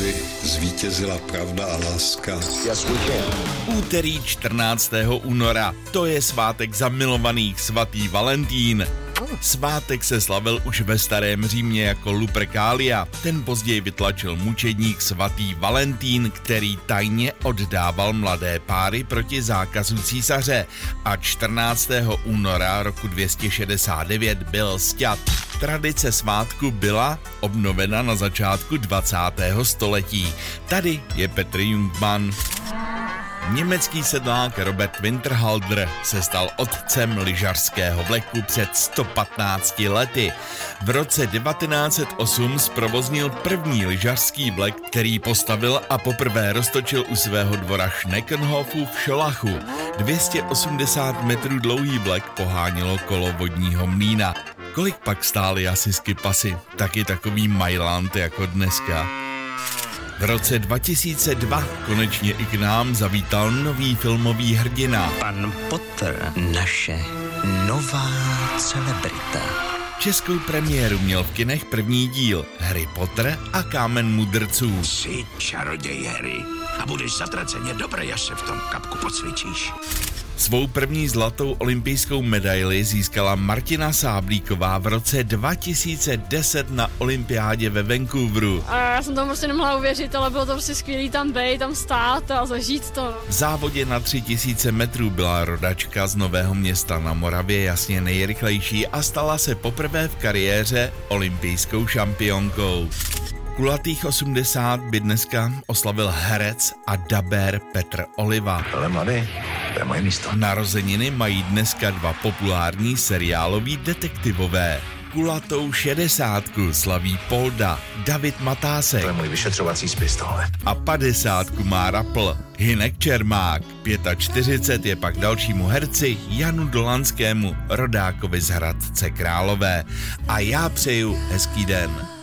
aby zvítězila pravda a láska. Yes. Úterý 14. února, to je svátek zamilovaných svatý Valentín. Svátek se slavil už ve starém Římě jako Lupercalia. Ten později vytlačil mučedník svatý Valentín, který tajně oddával mladé páry proti zákazu císaře a 14. února roku 269 byl sťat. Tradice svátku byla obnovena na začátku 20. století. Tady je Petr Jungmann. Německý sedlák Robert Winterhalder se stal otcem lyžařského vleku před 115 lety. V roce 1908 zprovoznil první lyžařský vlek, který postavil a poprvé roztočil u svého dvora Schneckenhofu v Šolachu. 280 metrů dlouhý vlek pohánilo kolo vodního mlína. Kolik pak stály asi skipasy? Taky takový Mailand jako dneska. V roce 2002 konečně i k nám zavítal nový filmový hrdina. Pan Potter, naše nová celebrita. Českou premiéru měl v kinech první díl Harry Potter a Kámen mudrců. Jsi čaroděj Harry a budeš zatraceně dobrý, až se v tom kapku pocvičíš. Svou první zlatou olympijskou medaili získala Martina Sáblíková v roce 2010 na olympiádě ve Vancouveru. A já jsem tomu prostě nemohla uvěřit, ale bylo to prostě skvělý tam být, tam stát a zažít to. V závodě na 3000 metrů byla rodačka z Nového města na Moravě jasně nejrychlejší a stala se poprvé v kariéře olympijskou šampionkou. Kulatých 80 by dneska oslavil herec a daber Petr Oliva. Ale mladý, to je moje místo. Narozeniny mají dneska dva populární seriáloví detektivové. Kulatou šedesátku slaví Polda, David Matásek To je můj vyšetřovací spis tohle. a padesátku má Rapl, Hinek Čermák. 45 je pak dalšímu herci Janu Dolanskému, rodákovi z Hradce Králové. A já přeju hezký den.